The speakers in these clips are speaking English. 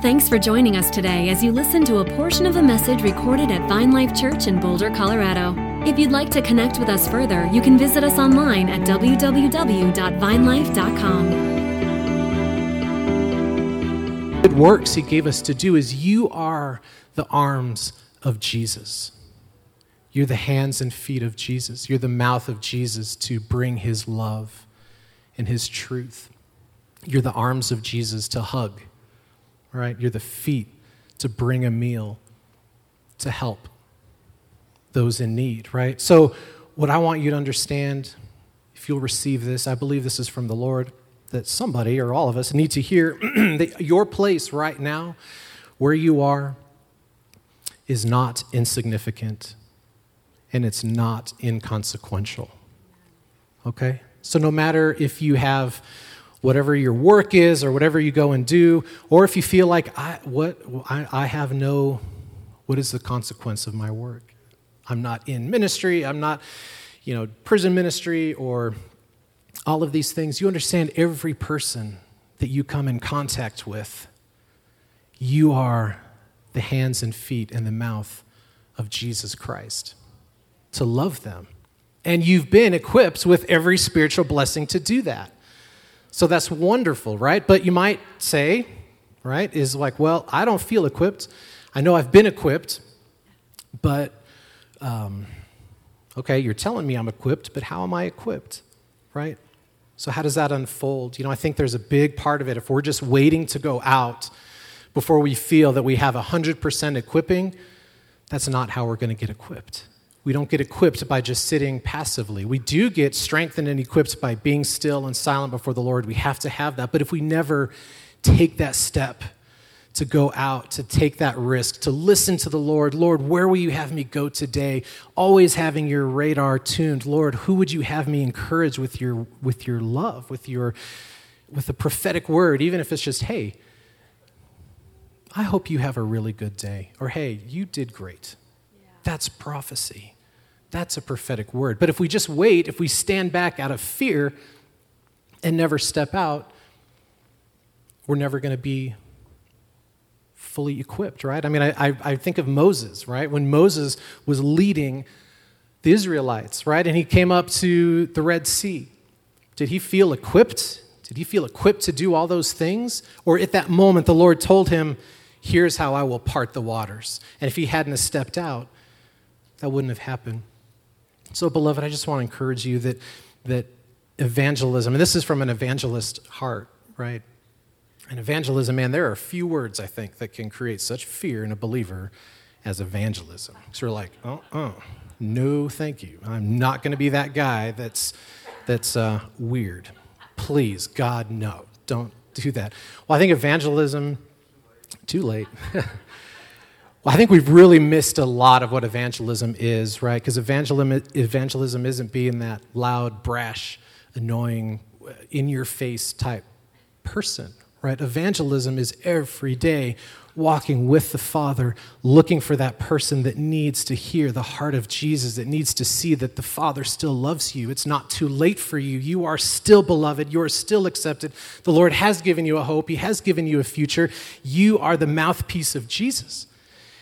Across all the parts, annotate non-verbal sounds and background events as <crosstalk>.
Thanks for joining us today as you listen to a portion of a message recorded at Vine Life Church in Boulder, Colorado. If you'd like to connect with us further, you can visit us online at www.vinelife.com. Good works He gave us to do is you are the arms of Jesus. You're the hands and feet of Jesus. You're the mouth of Jesus to bring His love and His truth. You're the arms of Jesus to hug right? You're the feet to bring a meal, to help those in need, right? So, what I want you to understand, if you'll receive this, I believe this is from the Lord, that somebody or all of us need to hear <clears throat> that your place right now, where you are, is not insignificant and it's not inconsequential. Okay? So, no matter if you have whatever your work is or whatever you go and do, or if you feel like, I, what, I, I have no, what is the consequence of my work? I'm not in ministry, I'm not, you know, prison ministry or all of these things. You understand every person that you come in contact with, you are the hands and feet and the mouth of Jesus Christ to love them. And you've been equipped with every spiritual blessing to do that. So that's wonderful, right? But you might say, right, is like, well, I don't feel equipped. I know I've been equipped, but, um, okay, you're telling me I'm equipped, but how am I equipped, right? So, how does that unfold? You know, I think there's a big part of it. If we're just waiting to go out before we feel that we have 100% equipping, that's not how we're going to get equipped. We don't get equipped by just sitting passively. We do get strengthened and equipped by being still and silent before the Lord. We have to have that. But if we never take that step to go out, to take that risk, to listen to the Lord, Lord, where will you have me go today? Always having your radar tuned. Lord, who would you have me encourage with your with your love, with your with a prophetic word, even if it's just, hey, I hope you have a really good day. Or hey, you did great. Yeah. That's prophecy. That's a prophetic word. But if we just wait, if we stand back out of fear and never step out, we're never going to be fully equipped, right? I mean, I, I, think of Moses, right? When Moses was leading the Israelites, right? And he came up to the Red Sea. Did he feel equipped? Did he feel equipped to do all those things? Or at that moment, the Lord told him, Here's how I will part the waters. And if he hadn't stepped out, that wouldn't have happened. So, beloved, I just want to encourage you that, that evangelism, and this is from an evangelist heart, right? And evangelism, man, there are few words, I think, that can create such fear in a believer as evangelism. So you're like, oh, oh, no, thank you. I'm not going to be that guy that's, that's uh, weird. Please, God, no, don't do that. Well, I think evangelism, too late. <laughs> I think we've really missed a lot of what evangelism is, right? Because evangelism, evangelism isn't being that loud, brash, annoying, in your face type person, right? Evangelism is every day walking with the Father, looking for that person that needs to hear the heart of Jesus, that needs to see that the Father still loves you. It's not too late for you. You are still beloved. You are still accepted. The Lord has given you a hope, He has given you a future. You are the mouthpiece of Jesus.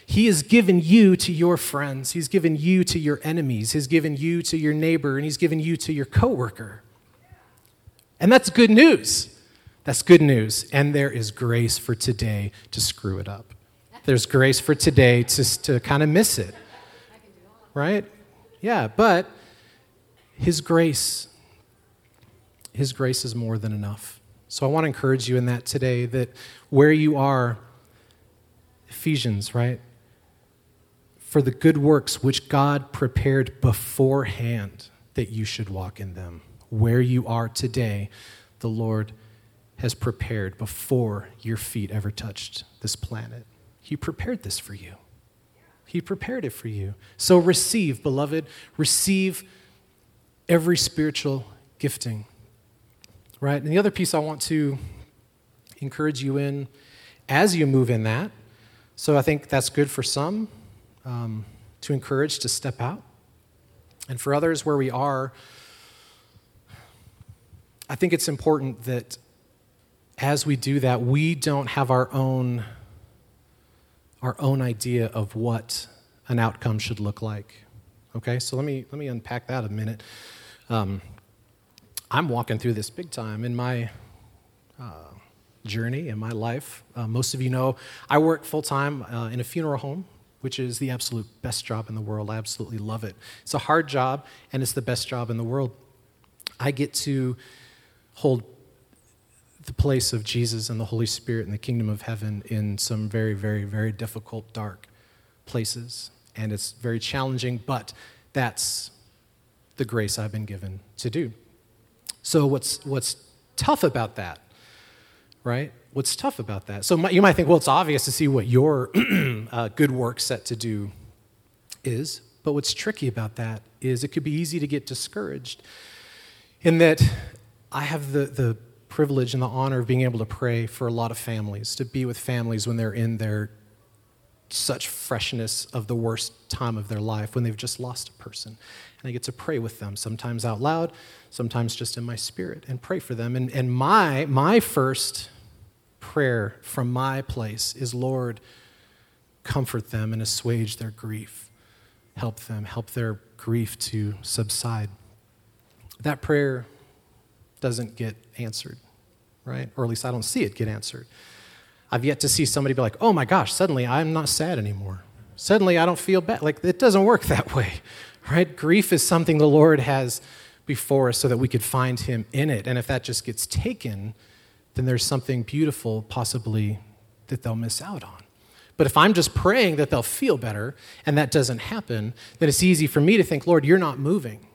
He has given you to your friends. He's given you to your enemies. He's given you to your neighbor, and he's given you to your coworker. And that's good news. That's good news. And there is grace for today to screw it up. There's grace for today to, to kind of miss it. Right? Yeah, but his grace, his grace is more than enough. So I want to encourage you in that today that where you are, Ephesians, right? For the good works which God prepared beforehand that you should walk in them. Where you are today, the Lord has prepared before your feet ever touched this planet. He prepared this for you. He prepared it for you. So receive, beloved, receive every spiritual gifting. Right? And the other piece I want to encourage you in as you move in that. So I think that's good for some um, to encourage to step out. And for others where we are, I think it's important that as we do that, we don't have our own our own idea of what an outcome should look like. Okay, so let me, let me unpack that a minute. Um, I'm walking through this big time in my uh, journey, in my life. Uh, most of you know I work full time uh, in a funeral home, which is the absolute best job in the world. I absolutely love it. It's a hard job, and it's the best job in the world. I get to hold the place of Jesus and the Holy Spirit and the kingdom of heaven in some very, very, very difficult, dark places. And it's very challenging, but that's the grace I've been given to do. So, what's, what's tough about that, right? What's tough about that? So, you might think, well, it's obvious to see what your <clears throat> uh, good work set to do is. But what's tricky about that is it could be easy to get discouraged in that I have the, the privilege and the honor of being able to pray for a lot of families, to be with families when they're in their such freshness of the worst time of their life, when they've just lost a person. And I get to pray with them, sometimes out loud, sometimes just in my spirit, and pray for them. And, and my, my first prayer from my place is Lord, comfort them and assuage their grief. Help them, help their grief to subside. That prayer doesn't get answered right? Or at least I don't see it get answered. I've yet to see somebody be like, oh my gosh, suddenly I'm not sad anymore. Suddenly I don't feel bad. Like, it doesn't work <laughs> that way, right? Grief is something the Lord has before us so that we could find Him in it. And if that just gets taken, then there's something beautiful possibly that they'll miss out on. But if I'm just praying that they'll feel better and that doesn't happen, then it's easy for me to think, Lord, you're not moving.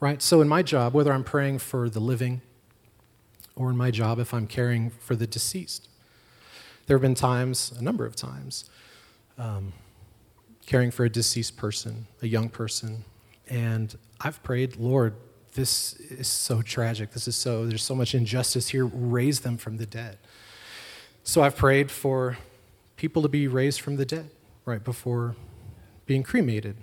Right? So in my job, whether I'm praying for the living or in my job if I'm caring for the deceased. There have been times, a number of times, um, caring for a deceased person, a young person, and I've prayed, Lord, this is so tragic. This is so, there's so much injustice here. Raise them from the dead. So I've prayed for people to be raised from the dead right before being cremated.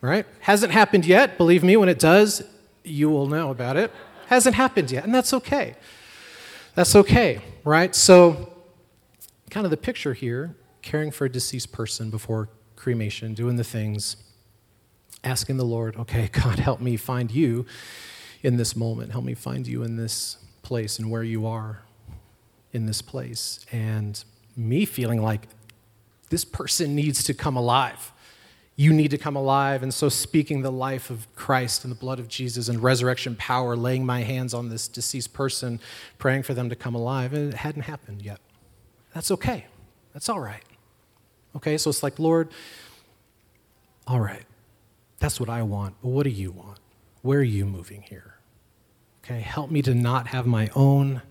Right? Hasn't happened yet. Believe me, when it does, you will know about it. Hasn't happened yet, and that's okay. That's okay, right? So, kind of the picture here caring for a deceased person before cremation, doing the things, asking the Lord, okay, <laughs> God, help me find you in this moment. Help me find you in this place and where you are in this place. And me feeling like this person needs to come alive you need to come alive. And so, speaking the life of Christ and the blood of Jesus and resurrection power, laying my hands on this deceased person, praying for them to come alive, and it hadn't happened yet. That's okay. That's all right. Okay, so it's like, Lord, all right, that's what I want, but what do you want? Where are you moving here? Okay, help me to not have my own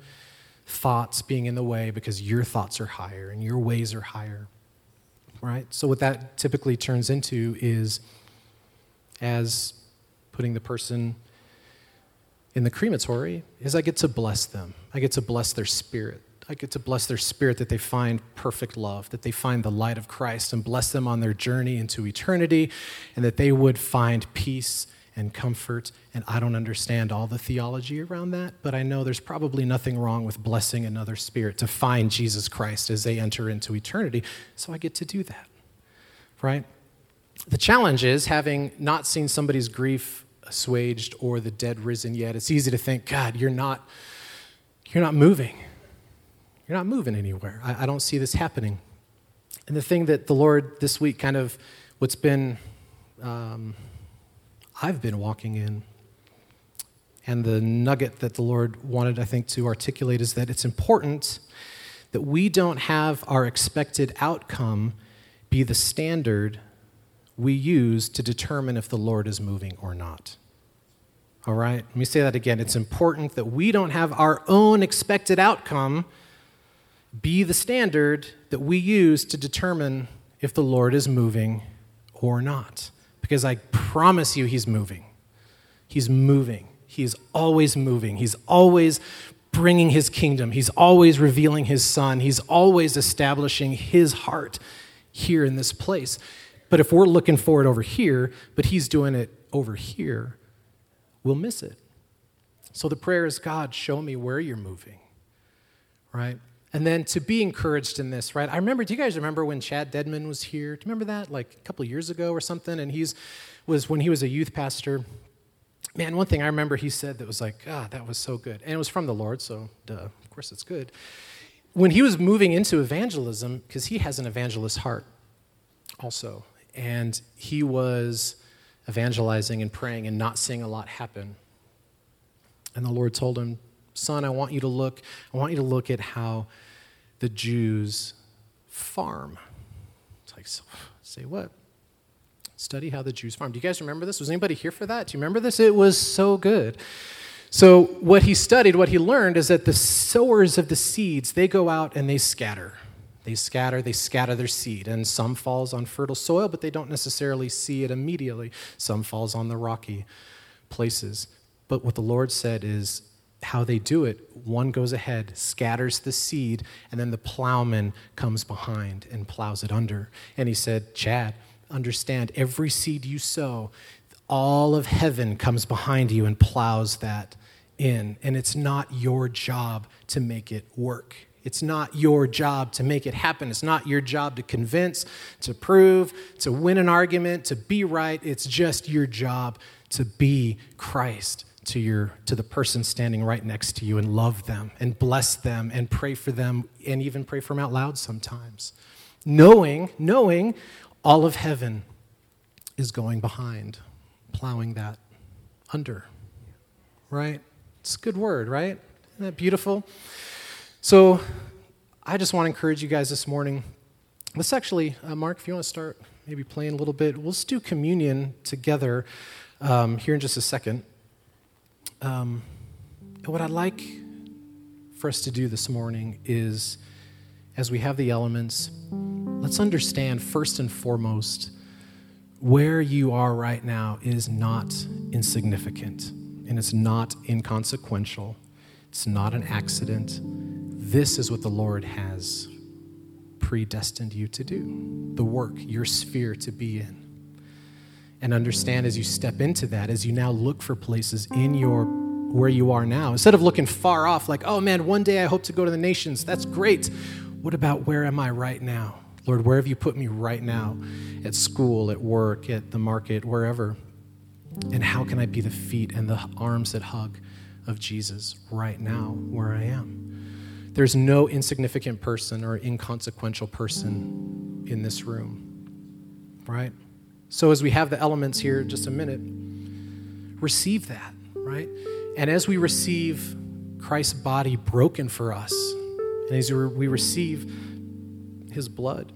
thoughts being in the way because your thoughts are higher and your ways are higher right? So, what that typically turns into is as putting the person in the crematory, is I get to bless them. I get to bless their spirit. I get to bless their spirit that they find perfect love, that they find the light of Christ, and bless them on their journey into eternity, and that they would find peace and comfort. And I don't understand all the theology around that, but I know there's probably nothing wrong with blessing another spirit to find Jesus Christ as they enter into eternity. So I get to do that, right? The challenge is having not seen somebody's grief assuaged or the dead risen yet, it's easy to think, God, you're not, you're not moving. You're not moving anywhere. I, I don't see this happening. And the thing that the Lord this week kind of, what's been, um, I've been walking in. And the nugget that the Lord wanted, I think, to articulate is that it's important that we don't have our expected outcome be the standard we use to determine if the Lord is moving or not. All right? Let me say that again. It's important that we don't have our own expected outcome be the standard that we use to determine if the Lord is moving or not because I promise you he's moving. He's moving. He's always moving. He's always bringing his kingdom. He's always revealing his son. He's always establishing his heart here in this place. But if we're looking for it over here, but he's doing it over here, we'll miss it. So the prayer is God, show me where you're moving, right? And then to be encouraged in this, right? I remember, do you guys remember when Chad Dedmon was here? Do you remember that? Like a couple years ago or something? And he's was when he was a youth pastor. Man, one thing I remember he said that was like, ah, that was so good. And it was from the Lord, so duh, of course it's good. When he was moving into evangelism, because he has an evangelist heart also, and he was evangelizing and praying and not seeing a lot happen. And the Lord told him, Son, I want you to look, I want you to look at how the Jews farm. It's like, say what? Study how the Jews farm. Do you guys remember this? Was anybody here for that? Do you remember this? It was so good. So, what he studied, what he learned, is that the sowers of the seeds, they go out and they scatter. They scatter, they scatter their seed, and some falls on fertile soil, but they don't necessarily see it immediately. Some falls on the rocky places. But what the Lord said is how they do it. One goes ahead, scatters the seed, and then the plowman comes behind and plows it under. And he said, Chad, understand every seed you sow, all of heaven comes behind you and plows that in. And it's not your job to make it work. It's not your job to make it happen. It's not your job to convince, to prove, to win an argument, to be right. It's just your job to be Christ to your to the person standing right next to you and love them and bless them and pray for them and even pray for them out loud sometimes. Knowing, knowing all of heaven is going behind, plowing that under. Right? It's a good word, right? Isn't that beautiful? So I just want to encourage you guys this morning. Let's actually, uh, Mark, if you want to start maybe playing a little bit, we'll just do communion together um, here in just a second. Um, what I'd like for us to do this morning is, as we have the elements, let's understand first and foremost where you are right now is not insignificant and it's not inconsequential. It's not an accident this is what the Lord has predestined you to do the work, your sphere to be in. And understand as you step into that, as you now look for places in your where you are now, instead of looking far off, like, oh man, one day I hope to go to the nations. That's great. What about where am I right now? Lord, where have you put me right now? At school, at work, at the market, wherever. And how can I be the feet and the arms that hug of Jesus right now where I am? There's no insignificant person or inconsequential person in this room, right? So, as we have the elements here, just a minute, receive that, right? And as we receive Christ's body broken for us, and as we receive his blood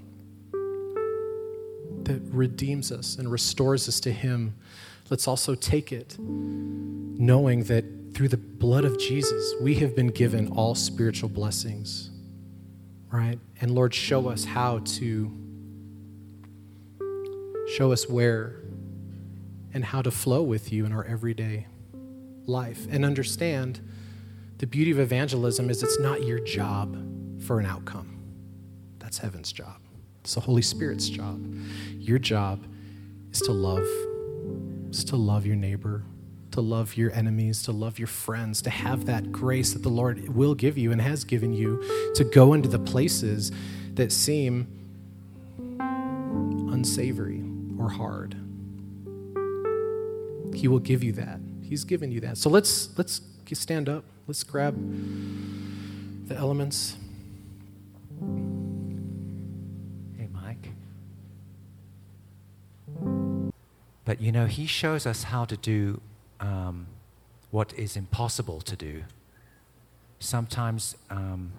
that redeems us and restores us to him, let's also take it knowing that through the blood of Jesus, we have been given all spiritual blessings, right? And Lord, show us how to, show us where and how to flow with you in our everyday life. And understand the beauty of evangelism is it's not your job for an outcome, that's heaven's job, it's the Holy Spirit's job. Your job is to love, is to love your neighbor to love your enemies, to love your friends, to have that grace that the Lord will give you and has given you to go into the places that seem unsavory or hard. He will give you that. He's given you that. So let's let's stand up. Let's grab the elements. Hey, Mike. But you know, he shows us how to do um, what is impossible to do. Sometimes, um,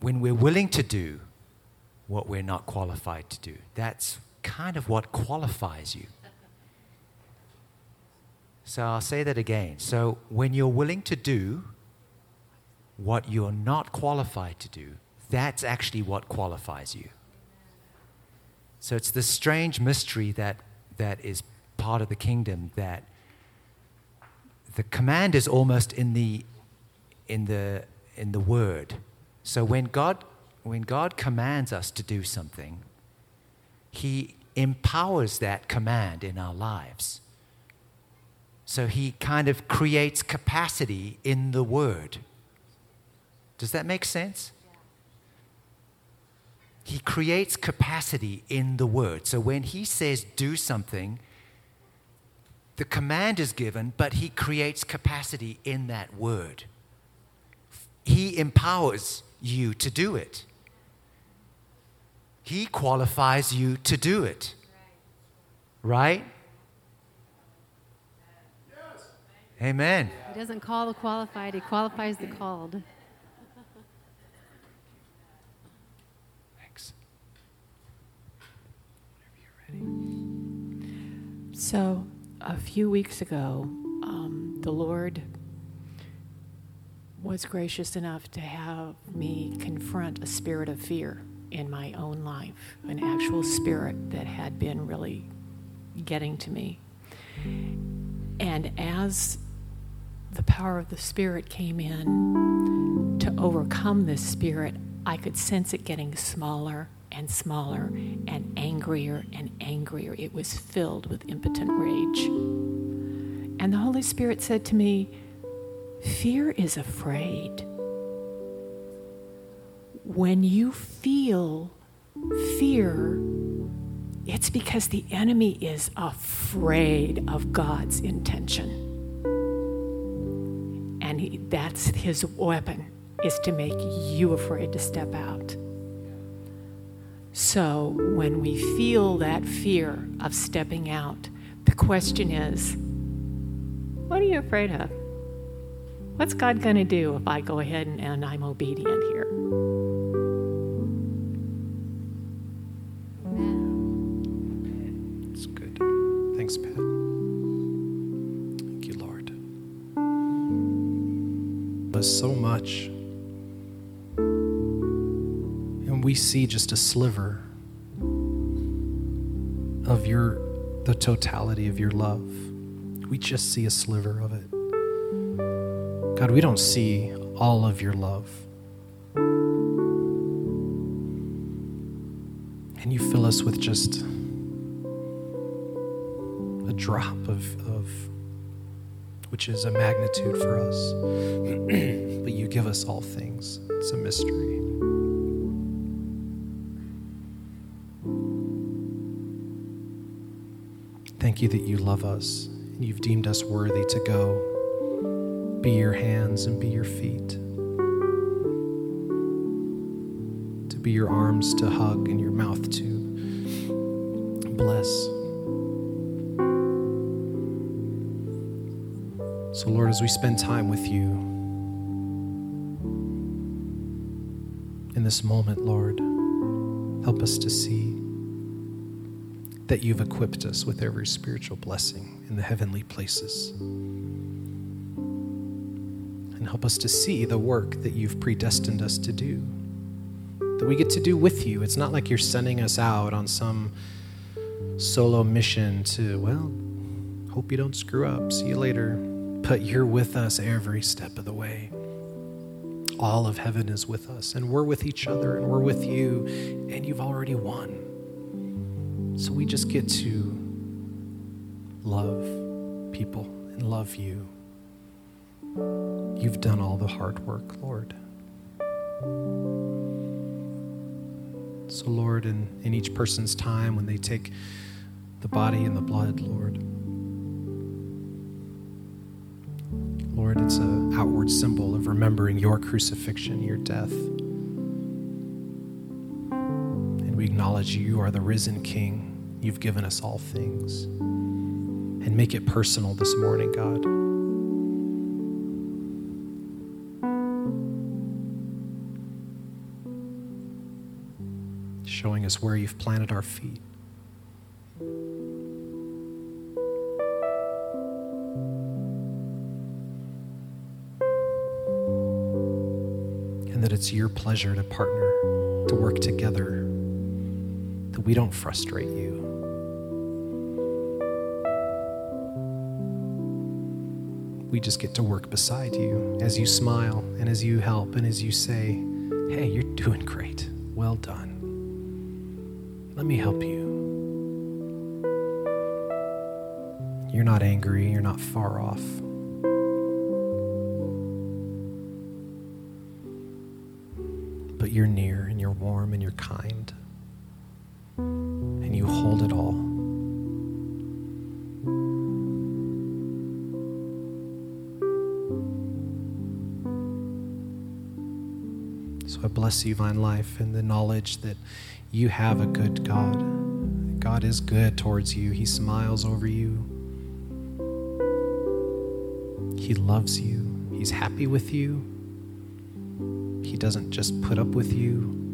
when we're willing to do what we're not qualified to do, that's kind of what qualifies you. So I'll say that again. So when you're willing to do what you're not qualified to do, that's actually what qualifies you. So it's this strange mystery that, that is part of the kingdom that the command is almost in the in the in the word. So when God when God commands us to do something, he empowers that command in our lives. So he kind of creates capacity in the word. Does that make sense? He creates capacity in the word. So when he says do something, the command is given, but he creates capacity in that word. He empowers you to do it. He qualifies you to do it. Right? Amen. He doesn't call the qualified, he qualifies the called. Thanks. So, a few weeks ago, um, the Lord was gracious enough to have me confront a spirit of fear in my own life, an actual spirit that had been really getting to me. And as the power of the Spirit came in to overcome this spirit, I could sense it getting smaller and smaller and angrier and angrier. It was filled with impotent rage. And the Holy Spirit said to me, Fear is afraid. When you feel fear, it's because the enemy is afraid of God's intention. And he, that's his weapon, is to make you afraid to step out. So when we feel that fear of stepping out, the question is, what are you afraid of? What's God going to do if I go ahead and, and I'm obedient here? See just a sliver of your the totality of your love. We just see a sliver of it. God, we don't see all of your love. And you fill us with just a drop of, of which is a magnitude for us. <clears throat> but you give us all things. It's a mystery. Thank you that you love us and you've deemed us worthy to go. Be your hands and be your feet, to be your arms to hug and your mouth to bless. So, Lord, as we spend time with you in this moment, Lord, help us to see that you've equipped us with every spiritual blessing in the heavenly places. And help us to see the work that you've predestined us to do, that we get to do with you. It's not like you're sending us out on some solo mission to, well, hope you don't screw up, see you later. But you're with us every step of the way. All of heaven is with us, and we're with each other, and we're with you, and you've already won. So we just get to love people and love you. You've done all the hard work, Lord. So, Lord, in, in each person's time when they take the body and the blood, Lord, Lord, it's an outward symbol of remembering your crucifixion, your death. Acknowledge you are the risen King. You've given us all things. And make it personal this morning, God. Showing us where you've planted our feet. And that it's your pleasure to partner, to work together, that we don't frustrate you. We just get to work beside you as you smile and as you help and as you say, Hey, you're doing great. Well done. Let me help you. You're not angry, you're not far off. but you're near and you're warm and you're kind. Hold it all. So I bless you, Vine Life, in the knowledge that you have a good God. God is good towards you, He smiles over you, He loves you, He's happy with you. He doesn't just put up with you,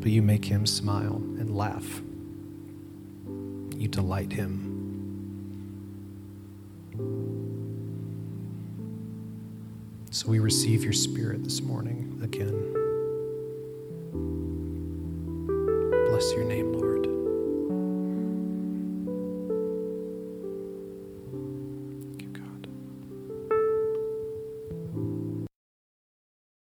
but you make Him smile and laugh. You delight Him. So we receive your spirit this morning again. Bless your name.